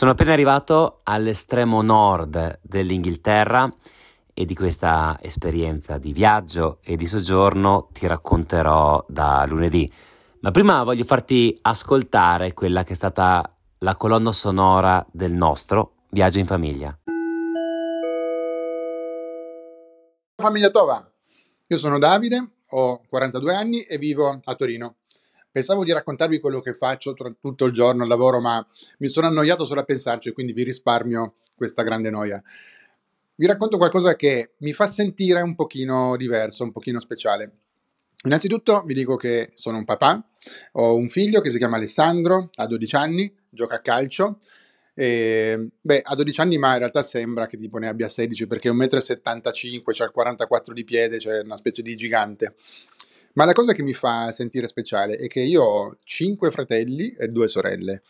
Sono appena arrivato all'estremo nord dell'Inghilterra e di questa esperienza di viaggio e di soggiorno ti racconterò da lunedì. Ma prima voglio farti ascoltare quella che è stata la colonna sonora del nostro viaggio in famiglia. Famiglia Tova, io sono Davide, ho 42 anni e vivo a Torino. Pensavo di raccontarvi quello che faccio tutto il giorno al lavoro, ma mi sono annoiato solo a pensarci, quindi vi risparmio questa grande noia. Vi racconto qualcosa che mi fa sentire un pochino diverso, un pochino speciale. Innanzitutto vi dico che sono un papà, ho un figlio che si chiama Alessandro, ha 12 anni, gioca a calcio. E, beh, ha 12 anni, ma in realtà sembra che tipo ne abbia 16 perché è 1,75 m, c'ha il 44 di piede, cioè una specie di gigante. Ma la cosa che mi fa sentire speciale è che io ho cinque fratelli e due sorelle.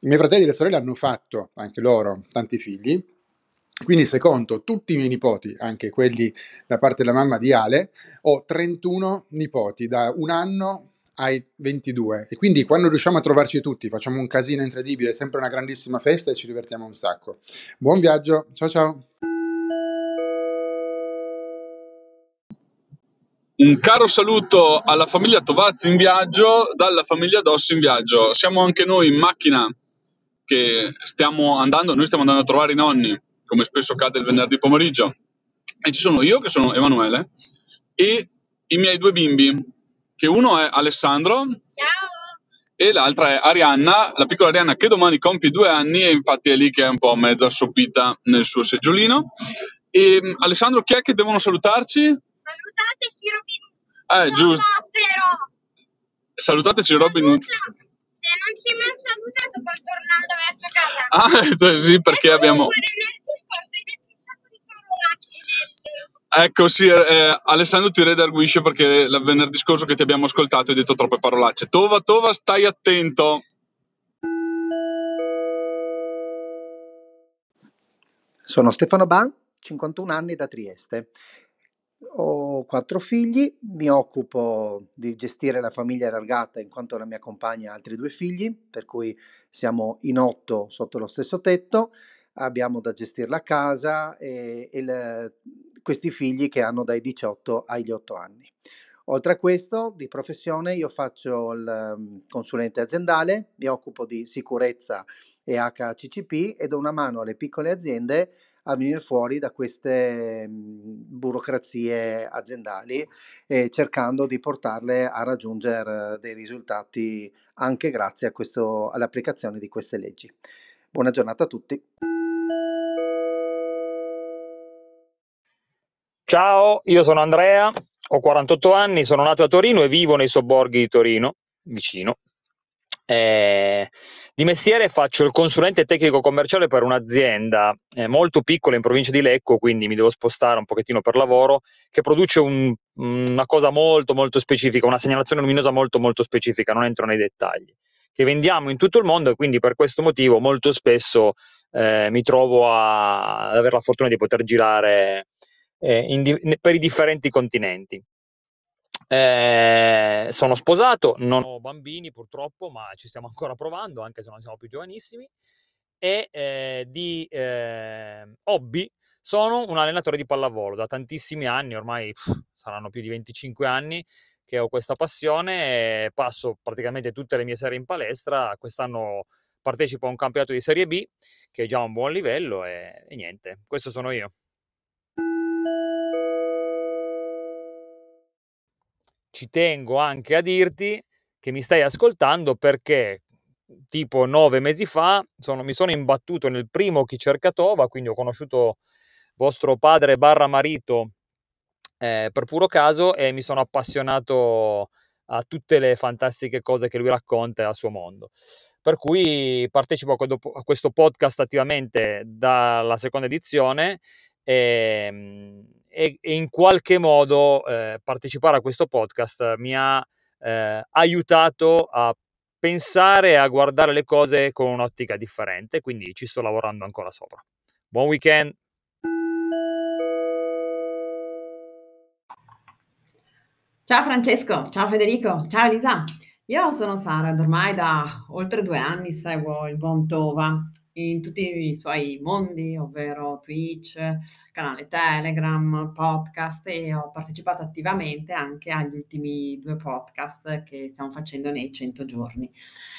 I miei fratelli e le sorelle hanno fatto, anche loro, tanti figli. Quindi se conto tutti i miei nipoti, anche quelli da parte della mamma di Ale, ho 31 nipoti da un anno ai 22 e quindi quando riusciamo a trovarci tutti facciamo un casino incredibile, sempre una grandissima festa e ci divertiamo un sacco. Buon viaggio, ciao ciao! Un caro saluto alla famiglia Tovazzi in viaggio, dalla famiglia Dossi in viaggio. Siamo anche noi in macchina che stiamo andando, noi stiamo andando a trovare i nonni, come spesso accade il venerdì pomeriggio. E ci sono io, che sono Emanuele, e i miei due bimbi, che uno è Alessandro. Ciao! E l'altra è Arianna, la piccola Arianna che domani compie due anni e infatti è lì che è un po' mezza assopita nel suo seggiolino. E Alessandro, chi è che devono salutarci? Salutateci Robin Hood. Eh, giusto. No, però. Salutateci Robin Hood. Se non ci mai salutato poi tornando verso casa. Ah, sì, perché e abbiamo... venerdì scorso hai detto un sacco di parolacce nel... Ecco, sì, eh, Alessandro ti redarguisce perché il venerdì scorso che ti abbiamo ascoltato hai detto troppe parolacce. Tova, Tova, stai attento. Sono Stefano Ban, 51 anni da Trieste. Ho quattro figli, mi occupo di gestire la famiglia allargata in quanto la mia compagna ha altri due figli, per cui siamo in otto sotto lo stesso tetto, abbiamo da gestire la casa e, e le, questi figli che hanno dai 18 agli 8 anni. Oltre a questo, di professione, io faccio il um, consulente aziendale, mi occupo di sicurezza e HCCP e do una mano alle piccole aziende a venire fuori da queste mh, burocrazie aziendali e cercando di portarle a raggiungere dei risultati anche grazie questo, all'applicazione di queste leggi. Buona giornata a tutti. Ciao, io sono Andrea, ho 48 anni, sono nato a Torino e vivo nei sobborghi di Torino, vicino. Eh, di mestiere faccio il consulente tecnico commerciale per un'azienda eh, molto piccola in provincia di Lecco, quindi mi devo spostare un pochettino per lavoro, che produce un, una cosa molto molto specifica, una segnalazione luminosa molto molto specifica, non entro nei dettagli, che vendiamo in tutto il mondo e quindi per questo motivo molto spesso eh, mi trovo a, ad avere la fortuna di poter girare eh, di, per i differenti continenti. Eh, sono sposato, non ho bambini purtroppo, ma ci stiamo ancora provando, anche se non siamo più giovanissimi. E eh, di eh, hobby sono un allenatore di pallavolo da tantissimi anni, ormai pff, saranno più di 25 anni che ho questa passione. passo praticamente tutte le mie serie in palestra. Quest'anno partecipo a un campionato di Serie B, che è già un buon livello, e, e niente, questo sono io. Ci tengo anche a dirti che mi stai ascoltando perché tipo nove mesi fa sono, mi sono imbattuto nel primo Chi cerca Tova, quindi ho conosciuto vostro padre barra marito eh, per puro caso e mi sono appassionato a tutte le fantastiche cose che lui racconta e al suo mondo. Per cui partecipo a questo podcast attivamente dalla seconda edizione e, ehm, e, e in qualche modo eh, partecipare a questo podcast mi ha eh, aiutato a pensare a guardare le cose con un'ottica differente, quindi ci sto lavorando ancora sopra. Buon weekend! Ciao Francesco, ciao Federico, ciao Elisa. Io sono Sara ed ormai da oltre due anni seguo il buon Tova in tutti i suoi mondi, ovvero Twitch, canale Telegram, podcast e ho partecipato attivamente anche agli ultimi due podcast che stiamo facendo nei 100 giorni.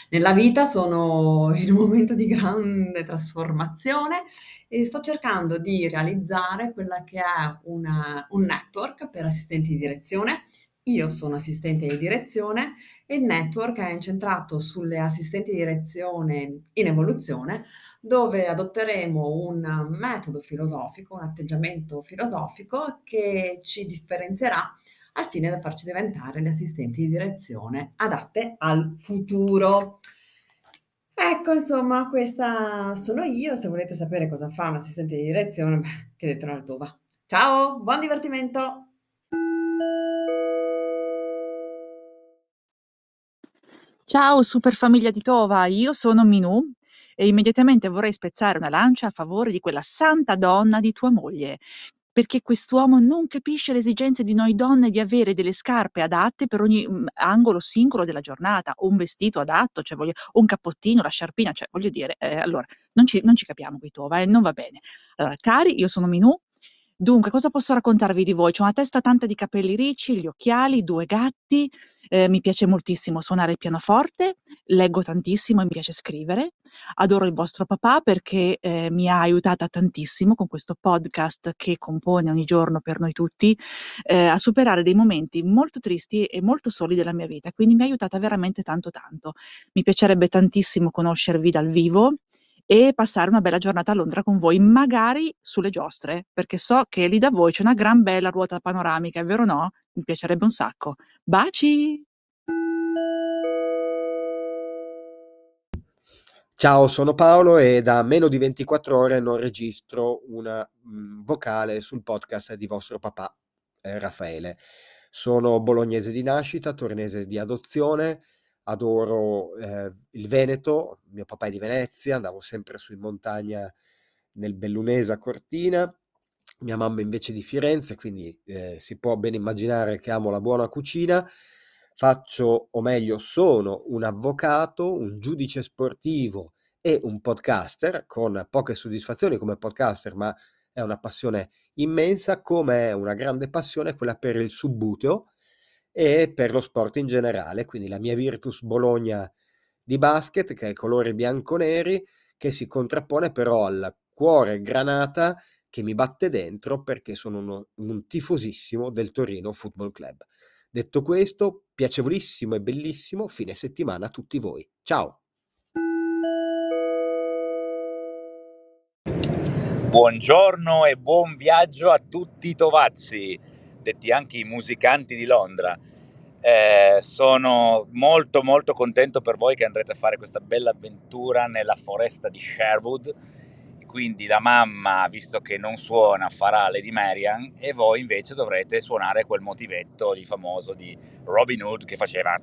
Nella vita sono in un momento di grande trasformazione e sto cercando di realizzare quella che è una, un network per assistenti di direzione io sono assistente di direzione e il network è incentrato sulle assistenti di direzione in evoluzione, dove adotteremo un metodo filosofico, un atteggiamento filosofico che ci differenzierà al fine da farci diventare le assistenti di direzione adatte al futuro. Ecco, insomma, questa sono io. Se volete sapere cosa fa un assistente di direzione, beh, chiedetelo al Tova. Ciao, buon divertimento! Ciao super famiglia di Tova, io sono Minù e immediatamente vorrei spezzare una lancia a favore di quella santa donna di tua moglie, perché quest'uomo non capisce le esigenze di noi donne di avere delle scarpe adatte per ogni mh, angolo singolo della giornata, un vestito adatto, cioè voglio, un cappottino, la sciarpina, cioè voglio dire, eh, allora, non ci, non ci capiamo qui Tova, eh, non va bene. Allora, cari, io sono Minù Dunque, cosa posso raccontarvi di voi? C'ho una testa tanta di capelli ricci, gli occhiali, due gatti, eh, mi piace moltissimo suonare il pianoforte, leggo tantissimo e mi piace scrivere. Adoro il vostro papà perché eh, mi ha aiutata tantissimo con questo podcast che compone ogni giorno per noi tutti eh, a superare dei momenti molto tristi e molto soli della mia vita, quindi mi ha aiutata veramente tanto tanto. Mi piacerebbe tantissimo conoscervi dal vivo e passare una bella giornata a Londra con voi, magari sulle giostre, perché so che lì da voi c'è una gran bella ruota panoramica, è vero o no? Mi piacerebbe un sacco. Baci! Ciao, sono Paolo e da meno di 24 ore non registro una mh, mm, vocale sul podcast di vostro papà eh, Raffaele. Sono bolognese di nascita, tornese di adozione, adoro eh, il Veneto, mio papà è di Venezia, andavo sempre su in montagna nel Bellunese a Cortina, mia mamma invece di Firenze, quindi eh, si può ben immaginare che amo la buona cucina. Faccio, o meglio, sono un avvocato, un giudice sportivo e un podcaster con poche soddisfazioni come podcaster, ma è una passione immensa, come una grande passione quella per il subbuteo, e per lo sport in generale, quindi la mia Virtus Bologna di basket che è colori bianco-neri che si contrappone però al cuore granata che mi batte dentro perché sono uno, un tifosissimo del Torino Football Club. Detto questo, piacevolissimo e bellissimo fine settimana a tutti voi. Ciao! Buongiorno e buon viaggio a tutti i tovazzi detti anche i musicanti di Londra. Eh, sono molto molto contento per voi che andrete a fare questa bella avventura nella foresta di Sherwood. Quindi la mamma, visto che non suona, farà Lady Marian e voi invece dovrete suonare quel motivetto di famoso di Robin Hood che faceva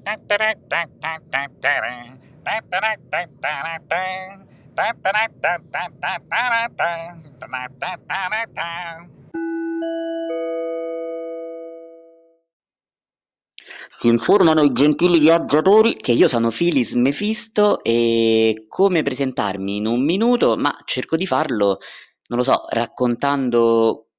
Si informano i gentili viaggiatori che io sono Filis Mefisto e come presentarmi in un minuto, ma cerco di farlo, non lo so, raccontando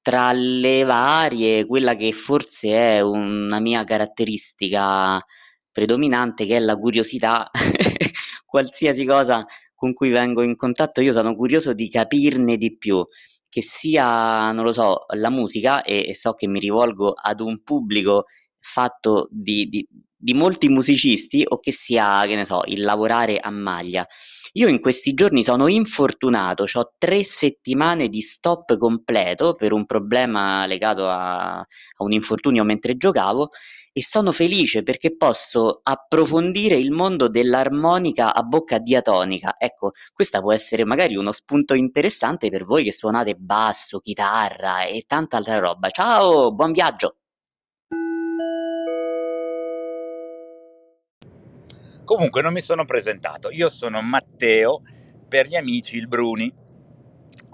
tra le varie quella che forse è una mia caratteristica predominante, che è la curiosità. Qualsiasi cosa con cui vengo in contatto, io sono curioso di capirne di più che sia, non lo so, la musica e, e so che mi rivolgo ad un pubblico fatto di, di, di molti musicisti o che sia, che ne so, il lavorare a maglia. Io in questi giorni sono infortunato, ho tre settimane di stop completo per un problema legato a, a un infortunio mentre giocavo e sono felice perché posso approfondire il mondo dell'armonica a bocca diatonica. Ecco, questa può essere magari uno spunto interessante per voi che suonate basso, chitarra e tanta altra roba. Ciao, buon viaggio! Comunque non mi sono presentato, io sono Matteo, per gli amici il Bruni.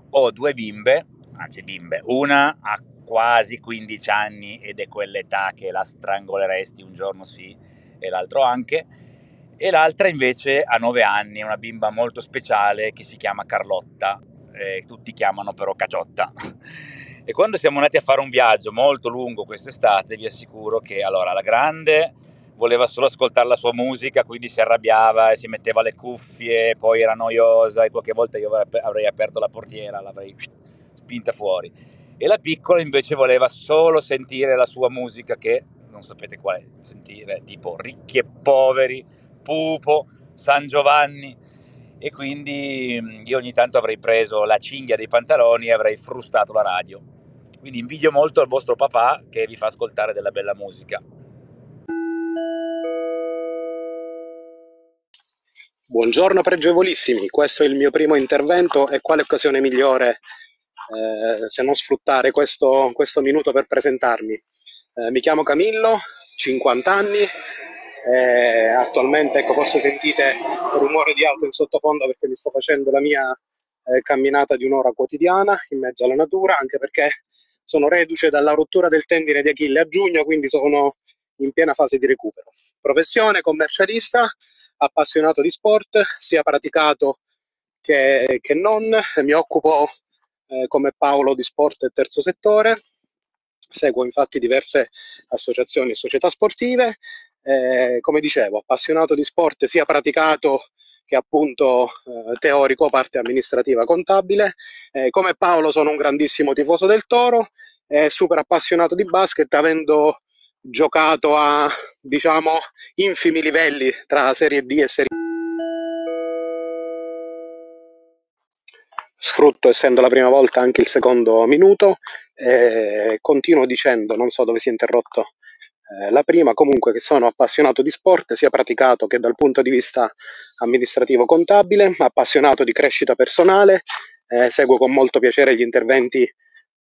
Ho due bimbe, anzi bimbe, una ha quasi 15 anni ed è quell'età che la strangoleresti un giorno sì e l'altro anche. e l'altra invece ha 9 anni, una bimba molto speciale che si chiama Carlotta, eh, tutti chiamano però Caciotta. E quando siamo andati a fare un viaggio molto lungo quest'estate, vi assicuro che allora la grande voleva solo ascoltare la sua musica, quindi si arrabbiava e si metteva le cuffie, poi era noiosa e qualche volta io avrei aperto la portiera, l'avrei spinta fuori. E la piccola invece voleva solo sentire la sua musica che non sapete quale sentire, tipo ricchi e poveri, Pupo, San Giovanni e quindi mm, io ogni tanto avrei preso la cinghia dei pantaloni e avrei frustato la radio. Quindi invidio molto il vostro papà che vi fa ascoltare della bella musica. Buongiorno pregevolissimi, questo è il mio primo intervento e quale occasione migliore eh, se non sfruttare questo, questo, minuto per presentarmi. Eh, mi chiamo Camillo, 50 anni, eh, attualmente ecco, forse sentite rumore di auto in sottofondo perché mi sto facendo la mia eh, camminata di un'ora quotidiana in mezzo alla natura, anche perché sono reduce dalla rottura del tendine di Achille a giugno, quindi sono in piena fase di recupero. Professione commercialista, appassionato di sport, sia praticato che, che non. Mi occupo eh, come Paolo di sport e terzo settore, seguo infatti diverse associazioni e società sportive. Eh, come dicevo, appassionato di sport sia praticato che appunto eh, teorico, parte amministrativa contabile. Eh, come Paolo sono un grandissimo tifoso del Toro super appassionato di basket, avendo giocato a diciamo infimi livelli tra Serie D e Serie Sfrutto, essendo la prima volta, anche il secondo minuto. Eh, continuo dicendo, non so dove si è interrotto eh, la prima comunque che sono appassionato di sport, sia praticato che dal punto di vista amministrativo contabile, appassionato di crescita personale, eh, seguo con molto piacere gli interventi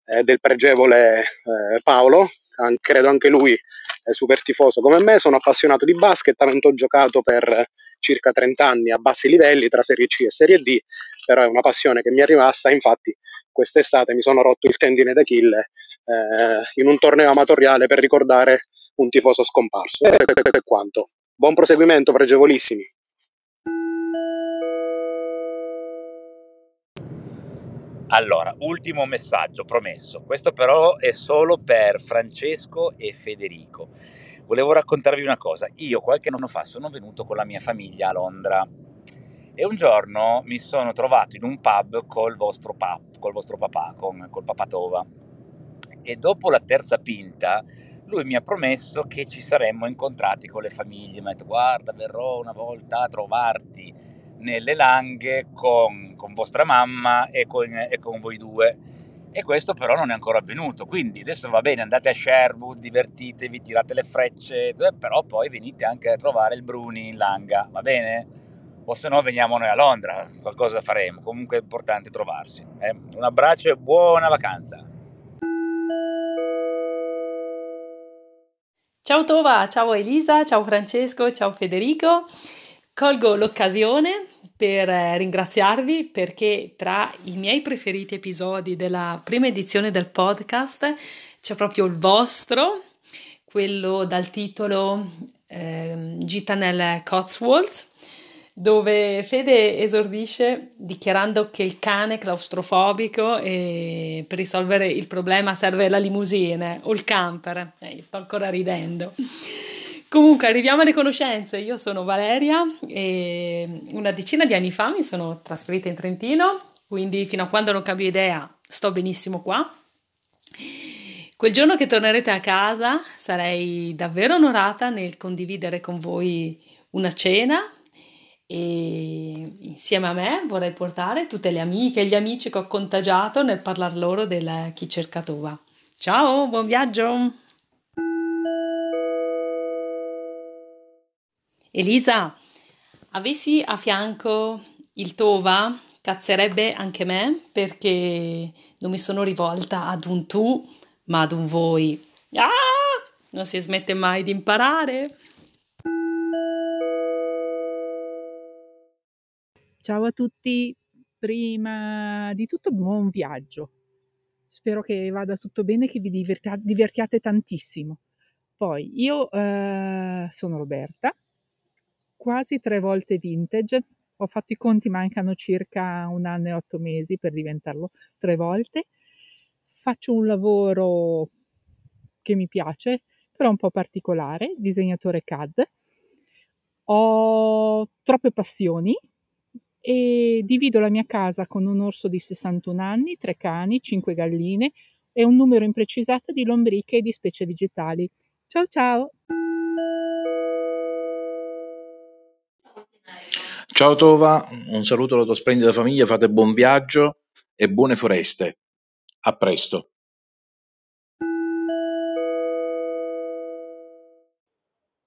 eh, del pregevole eh, Paolo, an- credo anche lui è super tifoso come me, sono appassionato di basket, avendo giocato per circa 30 anni a bassi livelli tra Serie C e Serie D, però è una passione che mi è rimasta, infatti quest'estate mi sono rotto il tendine d'Achille eh, in un torneo amatoriale per ricordare un tifoso scomparso. E quanto. Buon proseguimento, pregevolissimi. Allora, ultimo messaggio promesso. Questo però è solo per Francesco e Federico. Volevo raccontarvi una cosa. Io qualche anno fa sono venuto con la mia famiglia a Londra e un giorno mi sono trovato in un pub col vostro, pap, col vostro papà, con, col papatova. E dopo la terza pinta lui mi ha promesso che ci saremmo incontrati con le famiglie, mi ha detto guarda verrò una volta a trovarti nelle langhe con, con vostra mamma e con, e con, voi due. E questo però non è ancora avvenuto, quindi adesso va bene, andate a Sherwood, divertitevi, tirate le frecce, però poi venite anche a trovare il Bruni in langa, va bene? O se no veniamo noi a Londra, qualcosa faremo, comunque è importante trovarsi. Eh? Un abbraccio e buona vacanza! Ciao Tova, ciao Elisa, ciao Francesco, ciao Federico. Colgo l'occasione per eh, ringraziarvi perché tra i miei preferiti episodi della prima edizione del podcast c'è proprio il vostro, quello dal titolo eh, Gita nel Cotswolds dove Fede esordisce dichiarando che il cane è claustrofobico e per risolvere il problema serve la limousine o il camper. Eh, sto ancora ridendo. Comunque arriviamo alle conoscenze. Io sono Valeria e una decina di anni fa mi sono trasferita in Trentino, quindi fino a quando non cambio idea sto benissimo qua. Quel giorno che tornerete a casa sarei davvero onorata nel condividere con voi una cena e insieme a me vorrei portare tutte le amiche e gli amici che ho contagiato nel parlar loro del Chi cerca Tova. Ciao, buon viaggio! Elisa, avessi a fianco il Tova, cazzerebbe anche me perché non mi sono rivolta ad un tu, ma ad un voi. Ah! Non si smette mai di imparare. Ciao a tutti, prima di tutto buon viaggio. Spero che vada tutto bene, che vi divertia- divertiate tantissimo. Poi io eh, sono Roberta, quasi tre volte vintage. Ho fatto i conti, mancano circa un anno e otto mesi per diventarlo tre volte. Faccio un lavoro che mi piace, però un po' particolare, disegnatore CAD. Ho troppe passioni e divido la mia casa con un orso di 61 anni, tre cani, cinque galline e un numero imprecisato di lombriche e di specie vegetali. Ciao ciao! Ciao Tova, un saluto alla tua splendida famiglia, fate buon viaggio e buone foreste. A presto.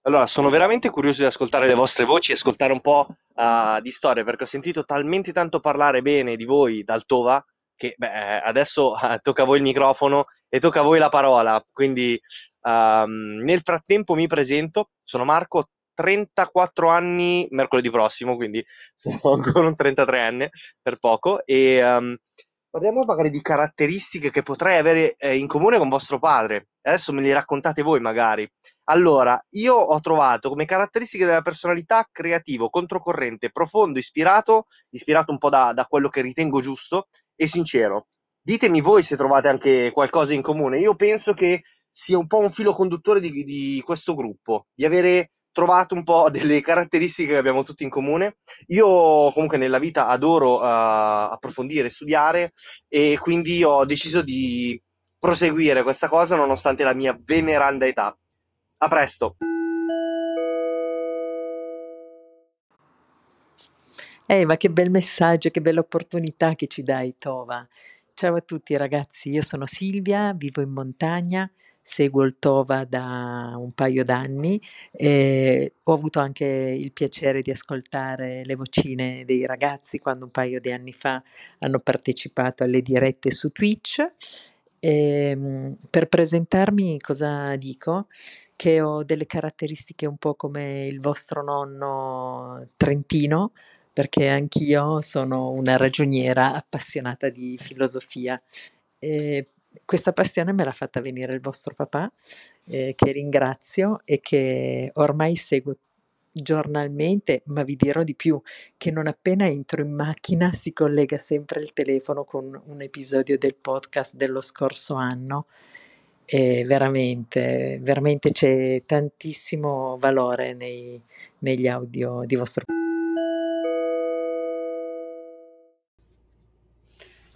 Allora, sono veramente curioso di ascoltare le vostre voci e ascoltare un po' uh, di storie, perché ho sentito talmente tanto parlare bene di voi dal Tova che beh, adesso uh, tocca a voi il microfono e tocca a voi la parola. Quindi um, nel frattempo mi presento, sono Marco, 34 anni mercoledì prossimo, quindi sono ancora un 33enne per poco. E um, parliamo magari di caratteristiche che potrei avere eh, in comune con vostro padre. Adesso me le raccontate voi magari. Allora, io ho trovato come caratteristiche della personalità creativo, controcorrente, profondo, ispirato, ispirato un po' da, da quello che ritengo giusto e sincero. Ditemi voi se trovate anche qualcosa in comune. Io penso che sia un po' un filo conduttore di, di questo gruppo, di avere trovato un po' delle caratteristiche che abbiamo tutti in comune. Io comunque nella vita adoro uh, approfondire, studiare e quindi ho deciso di proseguire questa cosa nonostante la mia veneranda età. A presto! Eh, ma che bel messaggio, che bella opportunità che ci dai, Tova. Ciao a tutti ragazzi, io sono Silvia, vivo in montagna, seguo il Tova da un paio d'anni e ho avuto anche il piacere di ascoltare le vocine dei ragazzi quando un paio di anni fa hanno partecipato alle dirette su Twitch. E, ehm, per presentarmi cosa dico? Che ho delle caratteristiche un po' come il vostro nonno trentino, perché anch'io sono una ragioniera appassionata di filosofia. E questa passione me l'ha fatta venire il vostro papà, eh, che ringrazio e che ormai seguo giornalmente, ma vi dirò di più, che non appena entro in macchina si collega sempre il telefono con un episodio del podcast dello scorso anno. E veramente, veramente c'è tantissimo valore nei, negli audio di vostro papà.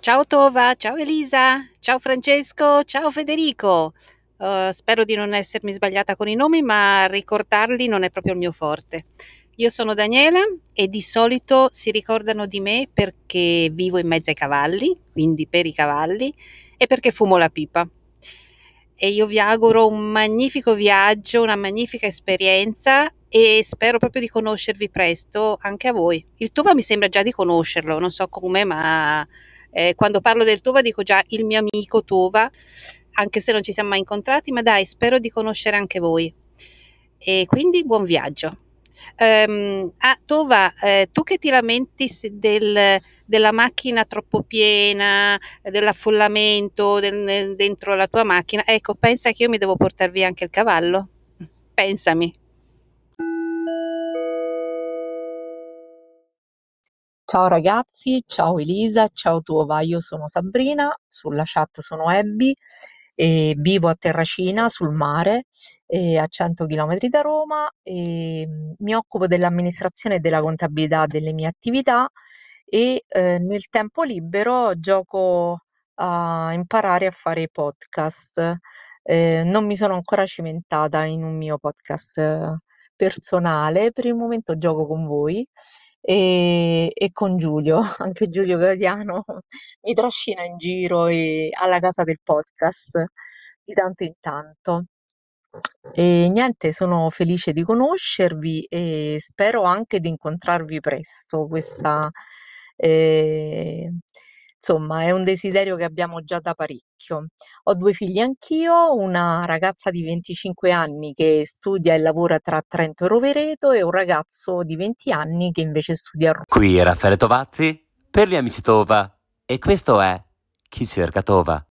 Ciao Tova, ciao Elisa, ciao Francesco, ciao Federico. Uh, spero di non essermi sbagliata con i nomi, ma ricordarli non è proprio il mio forte. Io sono Daniela e di solito si ricordano di me perché vivo in mezzo ai cavalli, quindi per i cavalli, e perché fumo la pipa. E io vi auguro un magnifico viaggio, una magnifica esperienza e spero proprio di conoscervi presto anche a voi. Il Tova mi sembra già di conoscerlo, non so come, ma eh, quando parlo del Tova dico già il mio amico Tova, anche se non ci siamo mai incontrati, ma dai, spero di conoscere anche voi. E quindi buon viaggio. Um, ah, Tova, eh, tu che ti lamenti del, della macchina troppo piena, dell'affollamento del, dentro la tua macchina, ecco, pensa che io mi devo portare via anche il cavallo? Pensami. Ciao ragazzi, ciao Elisa, ciao Tuova, io sono Sabrina, sulla chat sono Abby e vivo a Terracina sul mare a 100 km da Roma e mm, mi occupo dell'amministrazione e della contabilità delle mie attività e eh, nel tempo libero gioco a imparare a fare podcast. Eh, non mi sono ancora cimentata in un mio podcast eh, personale, per il momento gioco con voi e, e con Giulio, anche Giulio Gadiano mi trascina in giro e alla casa del podcast di tanto in tanto. E niente, sono felice di conoscervi e spero anche di incontrarvi presto. Questa, eh, insomma, è un desiderio che abbiamo già da parecchio. Ho due figli anch'io, una ragazza di 25 anni che studia e lavora tra Trento e Rovereto e un ragazzo di 20 anni che invece studia a Roma. Qui è Raffaele Tovazzi per gli amici Tova e questo è Chi cerca Tova.